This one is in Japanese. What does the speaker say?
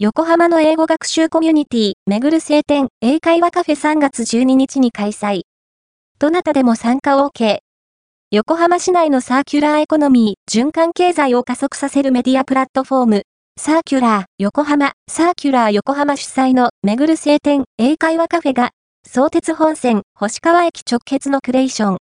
横浜の英語学習コミュニティ、めぐる星天、英会話カフェ3月12日に開催。どなたでも参加 OK。横浜市内のサーキュラーエコノミー、循環経済を加速させるメディアプラットフォーム、サーキュラー横浜、サーキュラー横浜主催のめぐる星天英会話カフェが、相鉄本線星川駅直結のクレーション